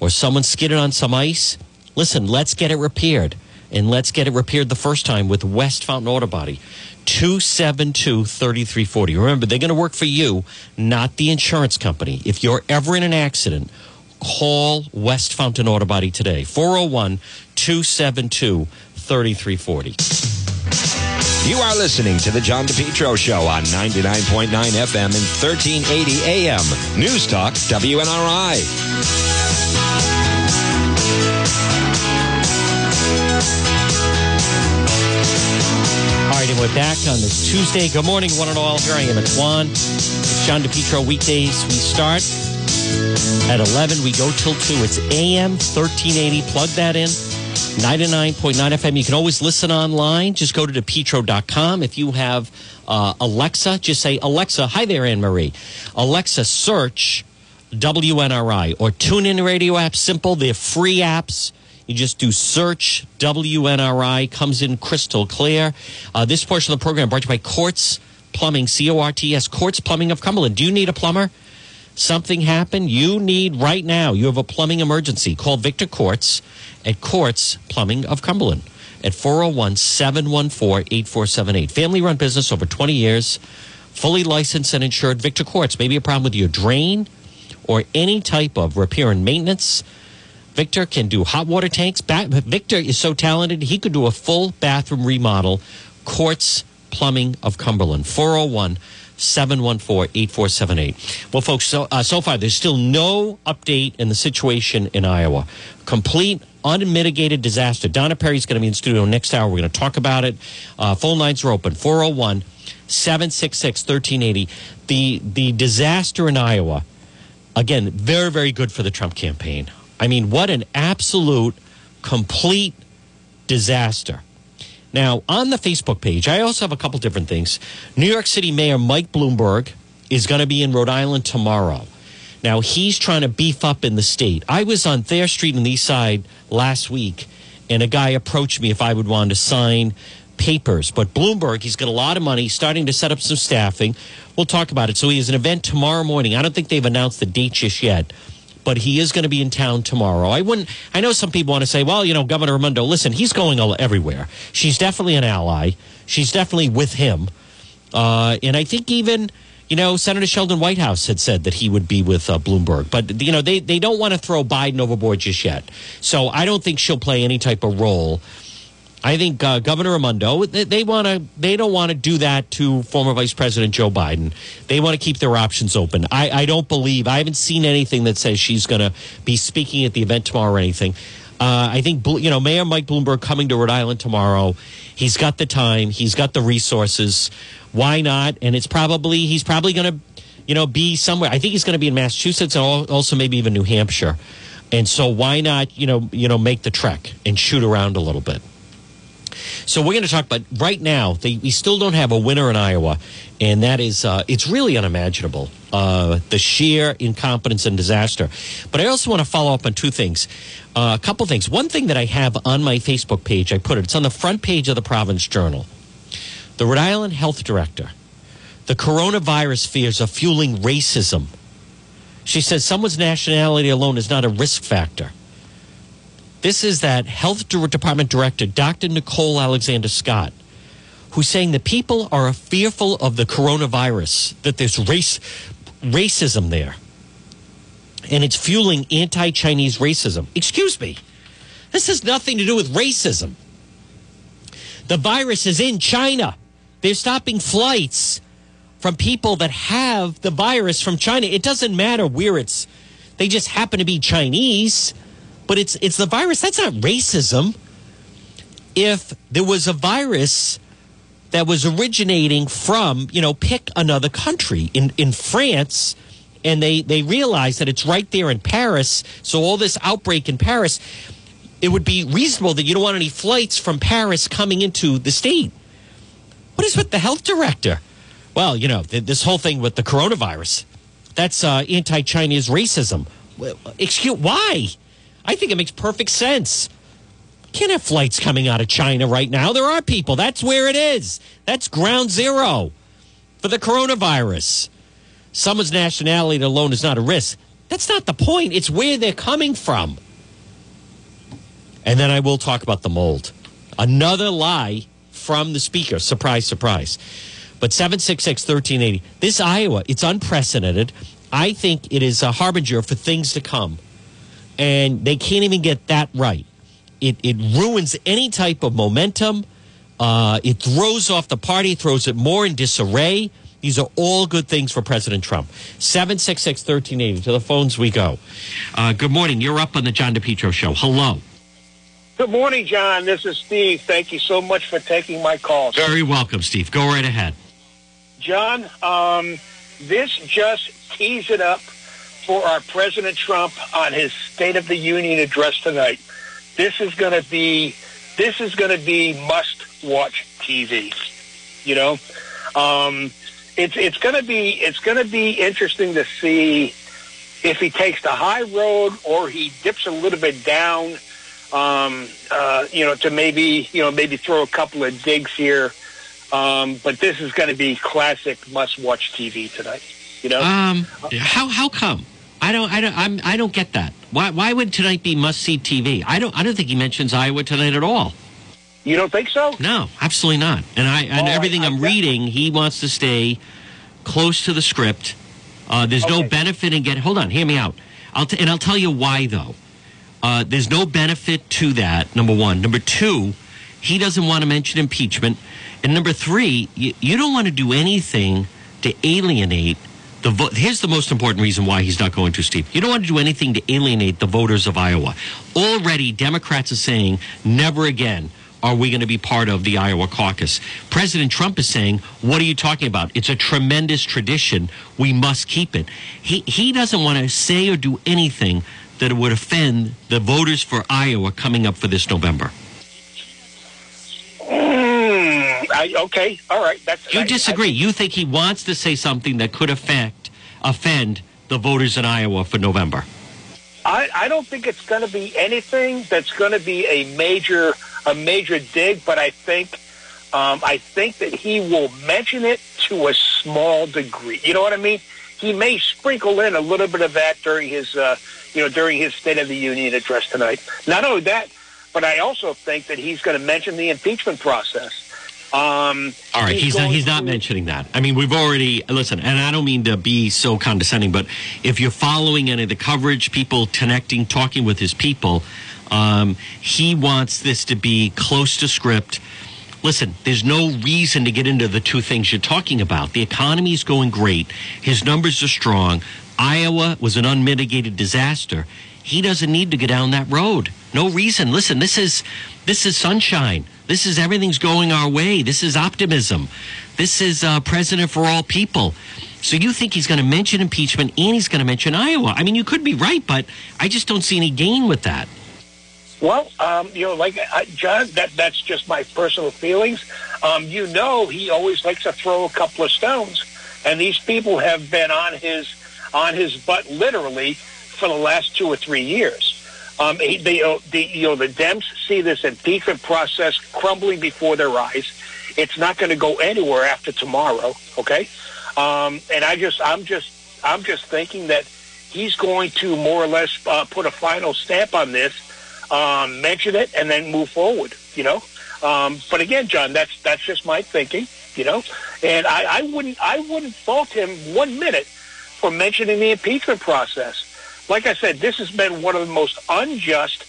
or someone skidded on some ice. Listen, let's get it repaired. And let's get it repaired the first time with West Fountain Auto Body. 272 3340. Remember, they're going to work for you, not the insurance company. If you're ever in an accident, call West Fountain Auto Body today. 401 272 3340. You are listening to The John DePetro Show on 99.9 FM and 1380 AM. News Talk, WNRI. All right, and we're back on this Tuesday. Good morning, one and all. Here I am at Juan. It's John DePetro weekdays. We start at 11. We go till 2. It's AM 1380. Plug that in. 99.9 FM. You can always listen online. Just go to depetro.com. If you have uh, Alexa, just say, Alexa, hi there, Anne Marie. Alexa, search WNRI or tune in radio apps. Simple. They're free apps. You just do search WNRI, comes in crystal clear. Uh, this portion of the program brought to you by Corts Plumbing, C O R T S, Corts Plumbing of Cumberland. Do you need a plumber? Something happened? You need right now. You have a plumbing emergency. Call Victor Corts at Corts Plumbing of Cumberland at 401 714 8478. Family run business over 20 years, fully licensed and insured. Victor Corts. Maybe a problem with your drain or any type of repair and maintenance. Victor can do hot water tanks. Victor is so talented, he could do a full bathroom remodel. Corts Plumbing of Cumberland, 401 714 8478. Well, folks, so, uh, so far there's still no update in the situation in Iowa. Complete, unmitigated disaster. Donna Perry's going to be in studio next hour. We're going to talk about it. Uh, phone lines are open 401 766 1380. The The disaster in Iowa, again, very, very good for the Trump campaign. I mean, what an absolute, complete disaster. Now, on the Facebook page, I also have a couple different things. New York City Mayor Mike Bloomberg is going to be in Rhode Island tomorrow. Now, he's trying to beef up in the state. I was on Thayer Street in the East Side last week, and a guy approached me if I would want to sign papers. But Bloomberg, he's got a lot of money, starting to set up some staffing. We'll talk about it. So he has an event tomorrow morning. I don't think they've announced the date just yet but he is going to be in town tomorrow. I wouldn't. I know some people want to say, "Well, you know, Governor Raimondo, listen, he's going everywhere. She's definitely an ally. She's definitely with him." Uh, and I think even you know Senator Sheldon Whitehouse had said that he would be with uh, Bloomberg, but you know they they don't want to throw Biden overboard just yet. So I don't think she'll play any type of role. I think uh, Governor Raimondo they, they want to they don't want to do that to former Vice President Joe Biden. They want to keep their options open. I, I don't believe I haven't seen anything that says she's going to be speaking at the event tomorrow or anything. Uh, I think you know Mayor Mike Bloomberg coming to Rhode Island tomorrow. He's got the time. He's got the resources. Why not? And it's probably he's probably going to you know be somewhere. I think he's going to be in Massachusetts and also maybe even New Hampshire. And so why not you know you know make the trek and shoot around a little bit. So we're going to talk about right now. They, we still don't have a winner in Iowa, and that is uh, it's really unimaginable. Uh, the sheer incompetence and disaster. But I also want to follow up on two things. Uh, a couple things. One thing that I have on my Facebook page, I put it. It's on the front page of the Providence Journal. The Rhode Island Health Director. The coronavirus fears are fueling racism. She says someone's nationality alone is not a risk factor. This is that health department director, Dr. Nicole Alexander Scott, who's saying that people are fearful of the coronavirus, that there's race racism there. And it's fueling anti Chinese racism. Excuse me. This has nothing to do with racism. The virus is in China. They're stopping flights from people that have the virus from China. It doesn't matter where it's, they just happen to be Chinese but it's it's the virus. That's not racism. If there was a virus that was originating from, you know, pick another country in in France, and they they realize that it's right there in Paris. So all this outbreak in Paris, it would be reasonable that you don't want any flights from Paris coming into the state. What is with the health director? Well, you know, this whole thing with the coronavirus, that's uh, anti-Chinese racism. Excuse why? I think it makes perfect sense. Can't have flights coming out of China right now. There are people. That's where it is. That's ground zero for the coronavirus. Someone's nationality alone is not a risk. That's not the point. It's where they're coming from. And then I will talk about the mold. Another lie from the speaker. Surprise, surprise. But 766 1380. This Iowa, it's unprecedented. I think it is a harbinger for things to come and they can't even get that right. It, it ruins any type of momentum, Uh, it throws off the party, throws it more in disarray. These are all good things for President Trump. 766 1380. To the phones we go. Uh, good morning. You're up on the John DePetro show. Hello. Good morning, John. This is Steve. Thank you so much for taking my call. Very welcome, Steve. Go right ahead. John, um, this just tees it up for our President Trump on his State of the Union address tonight. This is going to be this is going to be must watch TV. You know, um, it's it's going to be it's going to be interesting to see if he takes the high road or he dips a little bit down. Um, uh, you know, to maybe you know maybe throw a couple of digs here. Um, but this is going to be classic must watch TV tonight. You know, Um, how how come? I don't I don't I'm, I don't get that. Why why would tonight be must see TV? I don't I don't think he mentions Iowa tonight at all. You don't think so? No, absolutely not. And I and Oh, everything I, am reading, he wants to stay close to the script. Uh, there's no benefit in getting. Hold on, hear me out. I'll t- and I'll tell you why though. Uh, there's no benefit to that. Number one. Number two, he doesn't want to mention impeachment. And number three, you, you don't want to do anything to alienate the. Here's the most important reason why he's not going to, Steve. You don't want to do anything to alienate the voters of Iowa. Already, Democrats are saying never again are we going to be part of the Iowa caucus. President Trump is saying, "What are you talking about? It's a tremendous tradition. We must keep it." He he doesn't want to say or do anything that would offend the voters for Iowa coming up for this November. I, okay, all right. That's You I- disagree. you think he wants to say something that could affect offend the voters in Iowa for November. I, I don't think it's going to be anything that's going to be a major a major dig, but I think um, I think that he will mention it to a small degree. You know what I mean? He may sprinkle in a little bit of that during his uh, you know during his State of the Union address tonight. Not only that, but I also think that he's going to mention the impeachment process. Um, All right, he's, not, he's not mentioning that. I mean, we've already listen, and I don't mean to be so condescending, but if you're following any of the coverage, people connecting, talking with his people, um, he wants this to be close to script. Listen, there's no reason to get into the two things you're talking about. The economy is going great. His numbers are strong. Iowa was an unmitigated disaster. He doesn't need to go down that road. No reason. Listen, this is this is sunshine. This is everything's going our way. This is optimism. This is uh, president for all people. So you think he's going to mention impeachment and he's going to mention Iowa? I mean, you could be right, but I just don't see any gain with that. Well, um, you know, like uh, John, that that's just my personal feelings. Um, you know, he always likes to throw a couple of stones, and these people have been on his on his butt literally for the last two or three years. Um, he, they, uh, the, you know, the Dems see this impeachment process crumbling before their eyes. It's not going to go anywhere after tomorrow. Okay, um, and I just, I'm just, I'm just thinking that he's going to more or less uh, put a final stamp on this um, mention it, and then move forward. You know, um, but again, John, that's that's just my thinking. You know, and I, I wouldn't I wouldn't fault him one minute for mentioning the impeachment process. Like I said, this has been one of the most unjust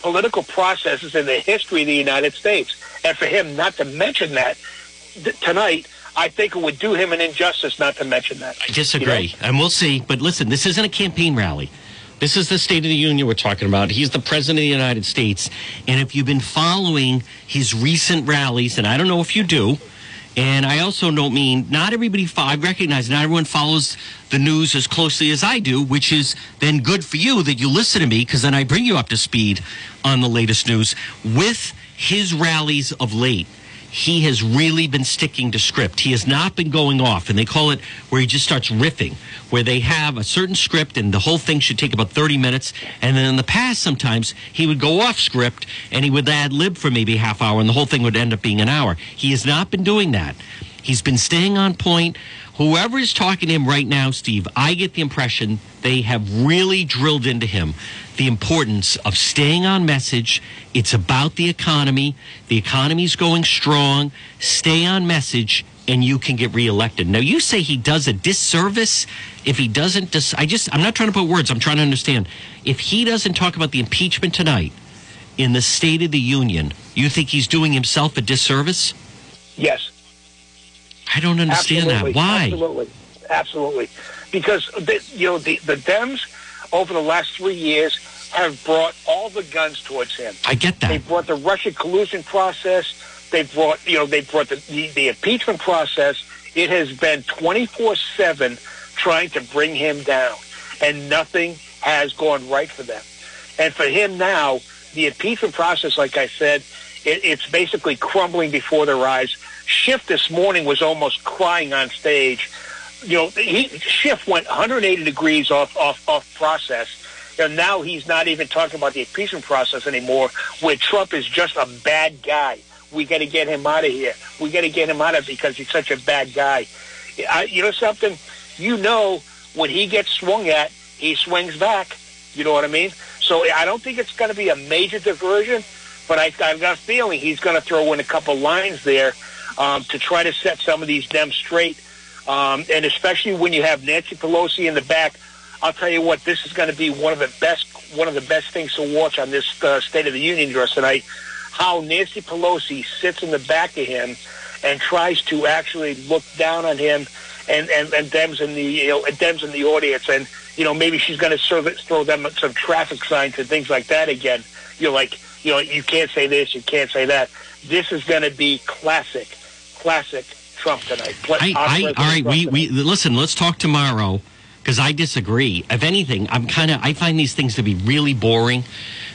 political processes in the history of the United States, and for him not to mention that th- tonight. I think it would do him an injustice not to mention that. I disagree, and we'll see. But listen, this isn't a campaign rally. This is the State of the Union we're talking about. He's the President of the United States. And if you've been following his recent rallies, and I don't know if you do, and I also don't mean not everybody, I recognize not everyone follows the news as closely as I do, which is then good for you that you listen to me because then I bring you up to speed on the latest news. With his rallies of late, he has really been sticking to script. He has not been going off, and they call it where he just starts riffing, where they have a certain script and the whole thing should take about 30 minutes. And then in the past, sometimes he would go off script and he would ad lib for maybe half hour, and the whole thing would end up being an hour. He has not been doing that. He's been staying on point. Whoever is talking to him right now, Steve, I get the impression they have really drilled into him the importance of staying on message. It's about the economy. The economy's going strong. Stay on message and you can get reelected. Now you say he does a disservice if he doesn't dis- I just I'm not trying to put words. I'm trying to understand. If he doesn't talk about the impeachment tonight in the State of the Union, You think he's doing himself a disservice? Yes. I don't understand Absolutely. that. Why? Absolutely, absolutely. Because the, you know the the Dems over the last three years have brought all the guns towards him. I get that. They brought the Russian collusion process. They brought you know they brought the the, the impeachment process. It has been twenty four seven trying to bring him down, and nothing has gone right for them. And for him now, the impeachment process, like I said, it, it's basically crumbling before their eyes. Schiff this morning was almost crying on stage. You know, he Schiff went 180 degrees off off off process. And now he's not even talking about the impeachment process anymore, where Trump is just a bad guy. We got to get him out of here. We got to get him out of because he's such a bad guy. I, you know something? You know when he gets swung at, he swings back. You know what I mean? So I don't think it's going to be a major diversion, but I, I've got a feeling he's going to throw in a couple lines there um, to try to set some of these Dems straight. Um, and especially when you have Nancy Pelosi in the back, I'll tell you what, this is going to be one of the best one of the best things to watch on this uh, State of the Union address tonight. How Nancy Pelosi sits in the back of him and tries to actually look down on him and and, and Dems in the you know Dems in the audience, and you know maybe she's going to serve it, throw them some traffic signs and things like that again. You know, like you know you can't say this, you can't say that. This is going to be classic, classic Trump tonight. Pla- I, I, all right, Trump we, tonight. we listen. Let's talk tomorrow because I disagree. If anything, I'm kind of I find these things to be really boring.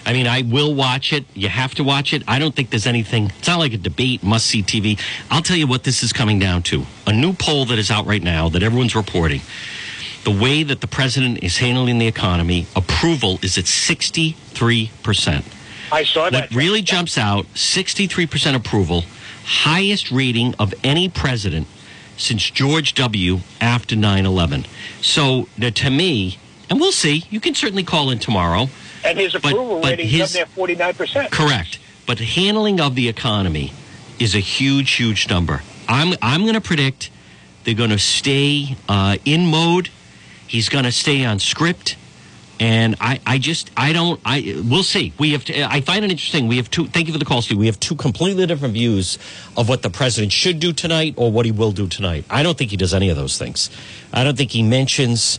I mean, I will watch it. You have to watch it. I don't think there's anything. It's not like a debate, must see TV. I'll tell you what this is coming down to. A new poll that is out right now that everyone's reporting. The way that the president is handling the economy, approval is at 63%. I saw that. What really jumps out 63% approval, highest rating of any president since George W. after 9 11. So, to me, and we'll see, you can certainly call in tomorrow. and his approval but rating is up there forty nine percent. Correct. But handling of the economy is a huge, huge number. I'm, I'm going to predict they're going to stay uh, in mode. He's going to stay on script. And I, I just, I don't, I, we'll see. We have, to, I find it interesting. We have two, thank you for the call, Steve. We have two completely different views of what the president should do tonight or what he will do tonight. I don't think he does any of those things. I don't think he mentions,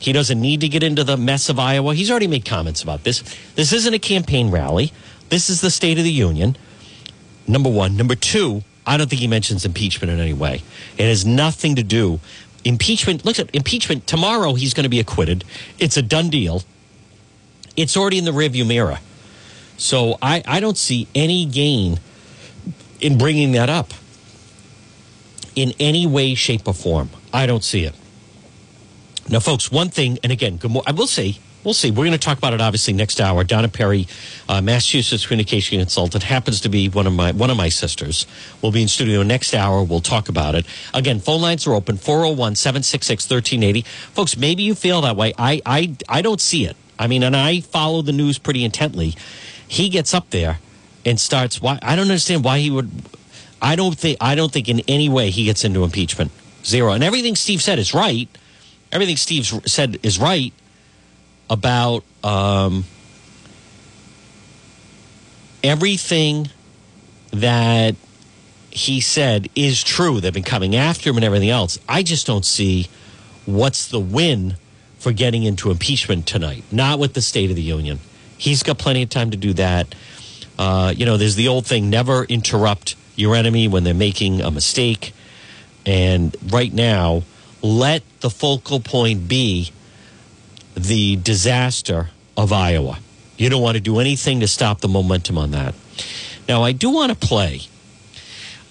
he doesn't need to get into the mess of Iowa. He's already made comments about this. This isn't a campaign rally. This is the State of the Union. Number one. Number two, I don't think he mentions impeachment in any way. It has nothing to do. Impeachment, look at impeachment. Tomorrow he's going to be acquitted. It's a done deal. It's already in the rearview mirror. So I, I don't see any gain in bringing that up in any way, shape, or form. I don't see it. Now, folks, one thing, and again, good morning. I will say, we'll see. We're going to talk about it obviously next hour. Donna Perry, uh, Massachusetts communication consultant, happens to be one of my one of my sisters. We'll be in studio next hour. We'll talk about it. Again, phone lines are open 401 766 1380. Folks, maybe you feel that way. I, I, I don't see it. I mean, and I follow the news pretty intently. He gets up there and starts. Why? I don't understand why he would. I don't think. I don't think in any way he gets into impeachment. Zero. And everything Steve said is right. Everything Steve said is right about um, everything that he said is true. They've been coming after him and everything else. I just don't see what's the win for getting into impeachment tonight. Not with the State of the Union. He's got plenty of time to do that. Uh, you know, there's the old thing never interrupt your enemy when they're making a mistake. And right now, let the focal point be the disaster of Iowa. You don't want to do anything to stop the momentum on that. Now, I do want to play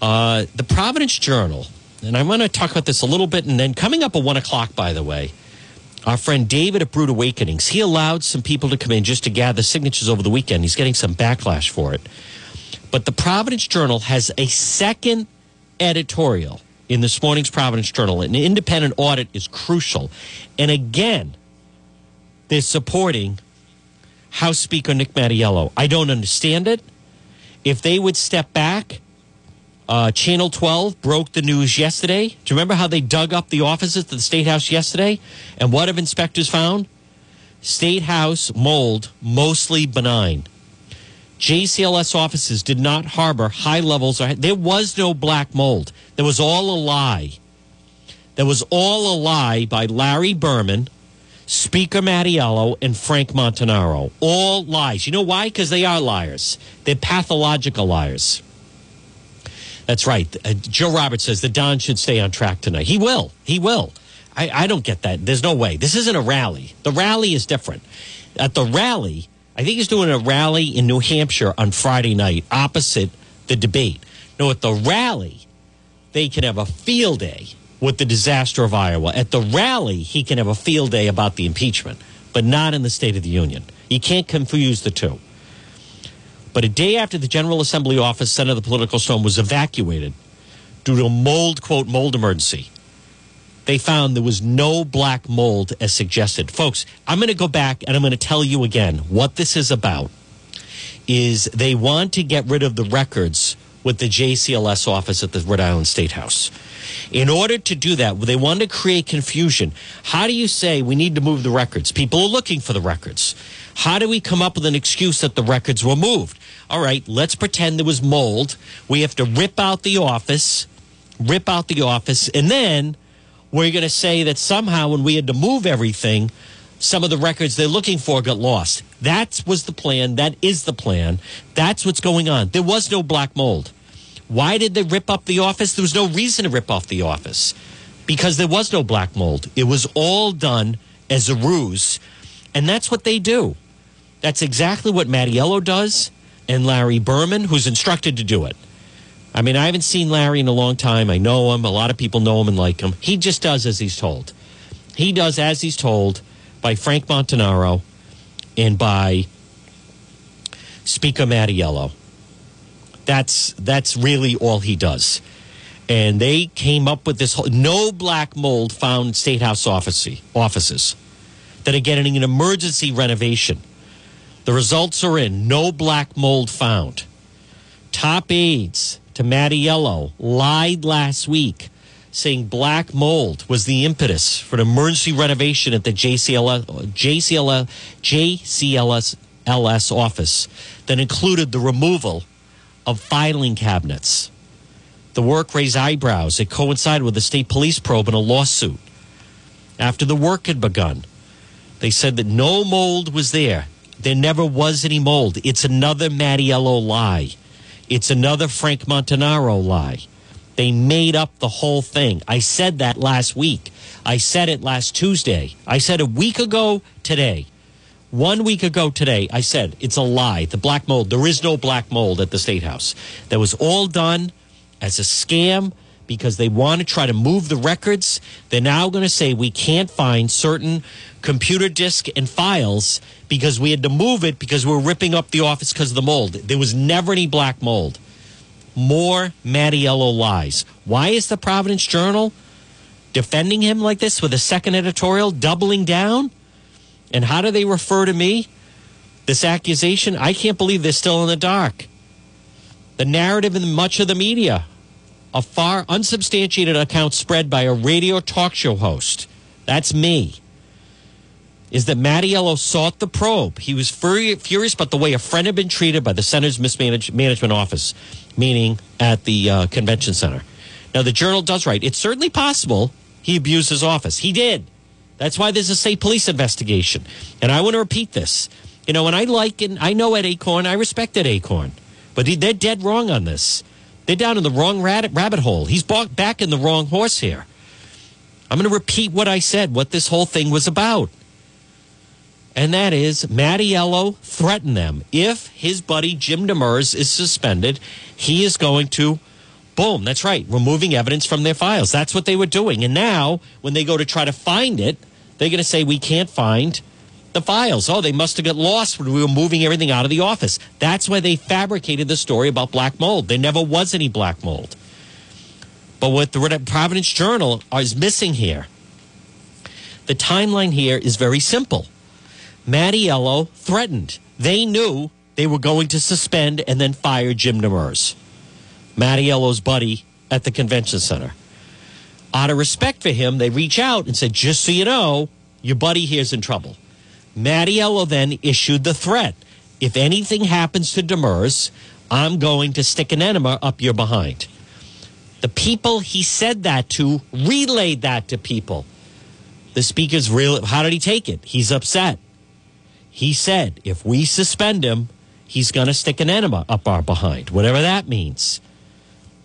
uh, the Providence Journal, and I want to talk about this a little bit. And then coming up at one o'clock, by the way, our friend David at Brewed Awakenings, he allowed some people to come in just to gather signatures over the weekend. He's getting some backlash for it. But the Providence Journal has a second editorial in this morning's Providence Journal. An independent audit is crucial. And again, they're supporting House Speaker Nick Mattiello. I don't understand it. If they would step back, uh, Channel 12 broke the news yesterday. Do you remember how they dug up the offices of the State House yesterday? And what have inspectors found? State House mold mostly benign. JCLS offices did not harbor high levels. Of, there was no black mold. There was all a lie. There was all a lie by Larry Berman, Speaker Mattiello, and Frank Montanaro. All lies. You know why? Because they are liars. They're pathological liars. That's right. Uh, Joe Roberts says the Don should stay on track tonight. He will. He will. I, I don't get that. There's no way. This isn't a rally. The rally is different. At the rally, I think he's doing a rally in New Hampshire on Friday night opposite the debate. No, at the rally, they can have a field day with the disaster of Iowa. At the rally, he can have a field day about the impeachment, but not in the State of the Union. You can't confuse the two. But a day after the General Assembly office center of the political storm was evacuated due to a mold, quote, mold emergency, they found there was no black mold as suggested. Folks, I'm going to go back and I'm going to tell you again what this is about is they want to get rid of the records with the JCLS office at the Rhode Island State House. In order to do that, they want to create confusion. How do you say we need to move the records? People are looking for the records. How do we come up with an excuse that the records were moved? All right, let's pretend there was mold. We have to rip out the office, rip out the office, and then we're going to say that somehow when we had to move everything, some of the records they're looking for got lost. That was the plan. That is the plan. That's what's going on. There was no black mold. Why did they rip up the office? There was no reason to rip off the office because there was no black mold. It was all done as a ruse. And that's what they do. That's exactly what Mattiello does and Larry Berman, who's instructed to do it. I mean, I haven't seen Larry in a long time. I know him. A lot of people know him and like him. He just does as he's told. He does as he's told by Frank Montanaro and by Speaker Mattiello. That's that's really all he does. And they came up with this whole, no black mold found state house office, offices that are getting an emergency renovation. The results are in no black mold found. Top aides to Mattiello lied last week saying black mold was the impetus for an emergency renovation at the JCLS, JCLS, JCLS LS office that included the removal of filing cabinets. The work raised eyebrows. It coincided with a state police probe and a lawsuit. After the work had begun, they said that no mold was there. There never was any mold. It's another Mattiello lie. It's another Frank Montanaro lie. They made up the whole thing. I said that last week. I said it last Tuesday. I said a week ago today. One week ago today, I said it's a lie. The black mold, there is no black mold at the State House. That was all done as a scam because they want to try to move the records. They're now going to say we can't find certain computer disk and files because we had to move it because we we're ripping up the office because of the mold. There was never any black mold. More Mattiello lies. Why is the Providence Journal defending him like this with a second editorial, doubling down? And how do they refer to me? This accusation, I can't believe they're still in the dark. The narrative in much of the media, a far unsubstantiated account spread by a radio talk show host, that's me, is that Mattiello sought the probe. He was furious about the way a friend had been treated by the Senator's mismanagement management office, meaning at the uh, convention center. Now, the journal does write, it's certainly possible he abused his office. He did. That's why there's a state police investigation. And I want to repeat this. You know, and I like and I know Ed Achorn, I respect Ed Achorn, but they're dead wrong on this. They're down in the wrong rabbit hole. He's back in the wrong horse here. I'm going to repeat what I said, what this whole thing was about. And that is Mattiello threatened them. If his buddy Jim Demers is suspended, he is going to Boom, that's right. Removing evidence from their files. That's what they were doing. And now, when they go to try to find it, they're going to say, we can't find the files. Oh, they must have got lost when we were moving everything out of the office. That's why they fabricated the story about black mold. There never was any black mold. But what the Providence Journal is missing here, the timeline here is very simple. Mattiello threatened. They knew they were going to suspend and then fire Jim Demers. Mattiello's buddy at the convention center. Out of respect for him, they reach out and said, just so you know, your buddy here's in trouble. Mattiello then issued the threat. if anything happens to Demers, I'm going to stick an enema up your behind. The people he said that to relayed that to people. The speaker's real. How did he take it? He's upset. He said, if we suspend him, he's going to stick an enema up our behind, whatever that means.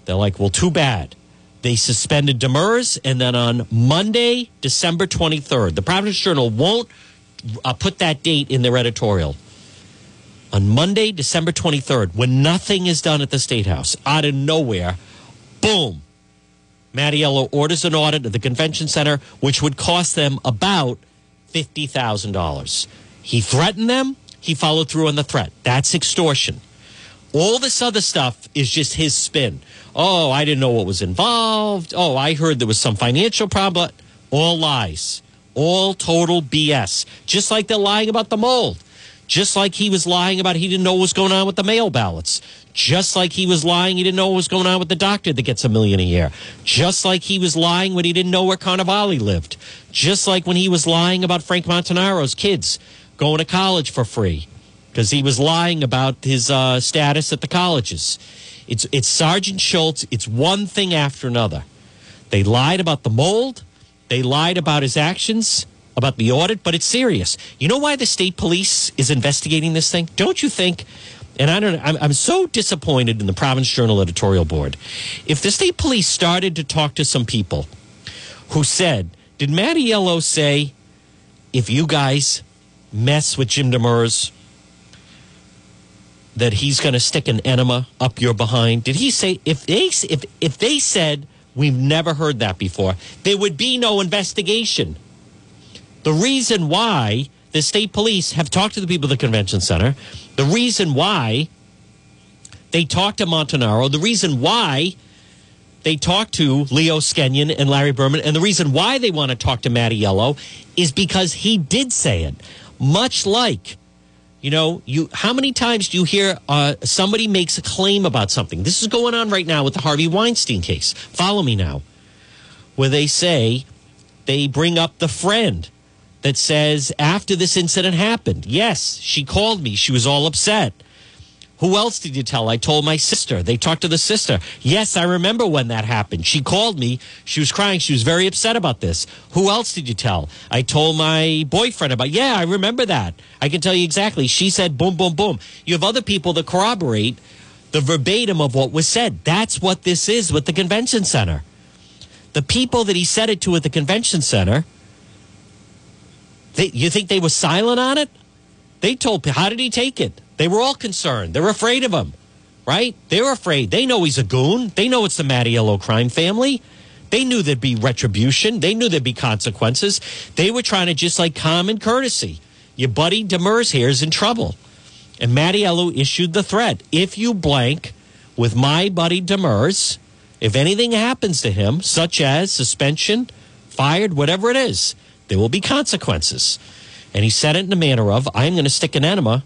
They're like, well, too bad. They suspended Demers, and then on Monday, December 23rd, the Providence Journal won't uh, put that date in their editorial. On Monday, December 23rd, when nothing is done at the State House, out of nowhere, boom, Mattiello orders an audit of the convention center, which would cost them about $50,000. He threatened them. He followed through on the threat. That's extortion. All this other stuff is just his spin. Oh, I didn't know what was involved. Oh, I heard there was some financial problem. All lies. All total BS. Just like they're lying about the mold. Just like he was lying about he didn't know what was going on with the mail ballots. Just like he was lying he didn't know what was going on with the doctor that gets a million a year. Just like he was lying when he didn't know where Carnevale lived. Just like when he was lying about Frank Montanaro's kids going to college for free because he was lying about his uh, status at the colleges. It's it's Sergeant Schultz. It's one thing after another. They lied about the mold. They lied about his actions, about the audit, but it's serious. You know why the state police is investigating this thing? Don't you think? And I don't. I'm, I'm so disappointed in the Providence Journal editorial board. If the state police started to talk to some people who said, "Did Mattiello say if you guys mess with Jim Demers?" that he's going to stick an enema up your behind? Did he say if they if if they said we've never heard that before, there would be no investigation. The reason why the state police have talked to the people at the convention center, the reason why they talked to Montanaro, the reason why they talked to Leo Skenyon and Larry Berman, and the reason why they want to talk to Matty Mattiello is because he did say it. Much like you know, you how many times do you hear uh, somebody makes a claim about something? This is going on right now with the Harvey Weinstein case. Follow me now, where they say they bring up the friend that says after this incident happened, yes, she called me. She was all upset. Who else did you tell? I told my sister. They talked to the sister. Yes, I remember when that happened. She called me. She was crying. She was very upset about this. Who else did you tell? I told my boyfriend about. Yeah, I remember that. I can tell you exactly. She said boom, boom, boom. You have other people that corroborate the verbatim of what was said. That's what this is with the convention center. The people that he said it to at the convention center, they, you think they were silent on it? They told, how did he take it? They were all concerned. They're afraid of him, right? They're afraid. They know he's a goon. They know it's the Mattiello crime family. They knew there'd be retribution. They knew there'd be consequences. They were trying to just like common courtesy. Your buddy Demers here is in trouble. And Mattiello issued the threat. If you blank with my buddy Demers, if anything happens to him, such as suspension, fired, whatever it is, there will be consequences. And he said it in the manner of, I'm going to stick an enema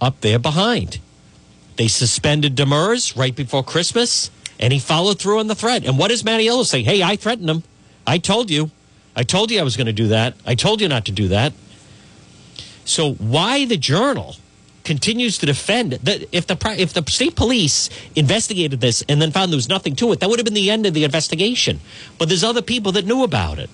up there behind. They suspended Demers right before Christmas, and he followed through on the threat. And what does Mattiello say? Hey, I threatened him. I told you. I told you I was going to do that. I told you not to do that. So why the journal continues to defend that if the if the state police investigated this and then found there was nothing to it, that would have been the end of the investigation. But there's other people that knew about it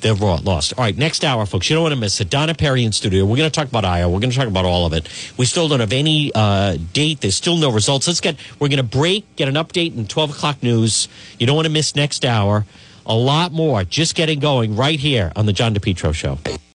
they're lost. All right, next hour, folks. You don't want to miss it. Donna Perry in studio. We're going to talk about Iowa. We're going to talk about all of it. We still don't have any uh, date. There's still no results. Let's get. We're going to break. Get an update in 12 o'clock news. You don't want to miss next hour. A lot more just getting going right here on the John DePetro Show.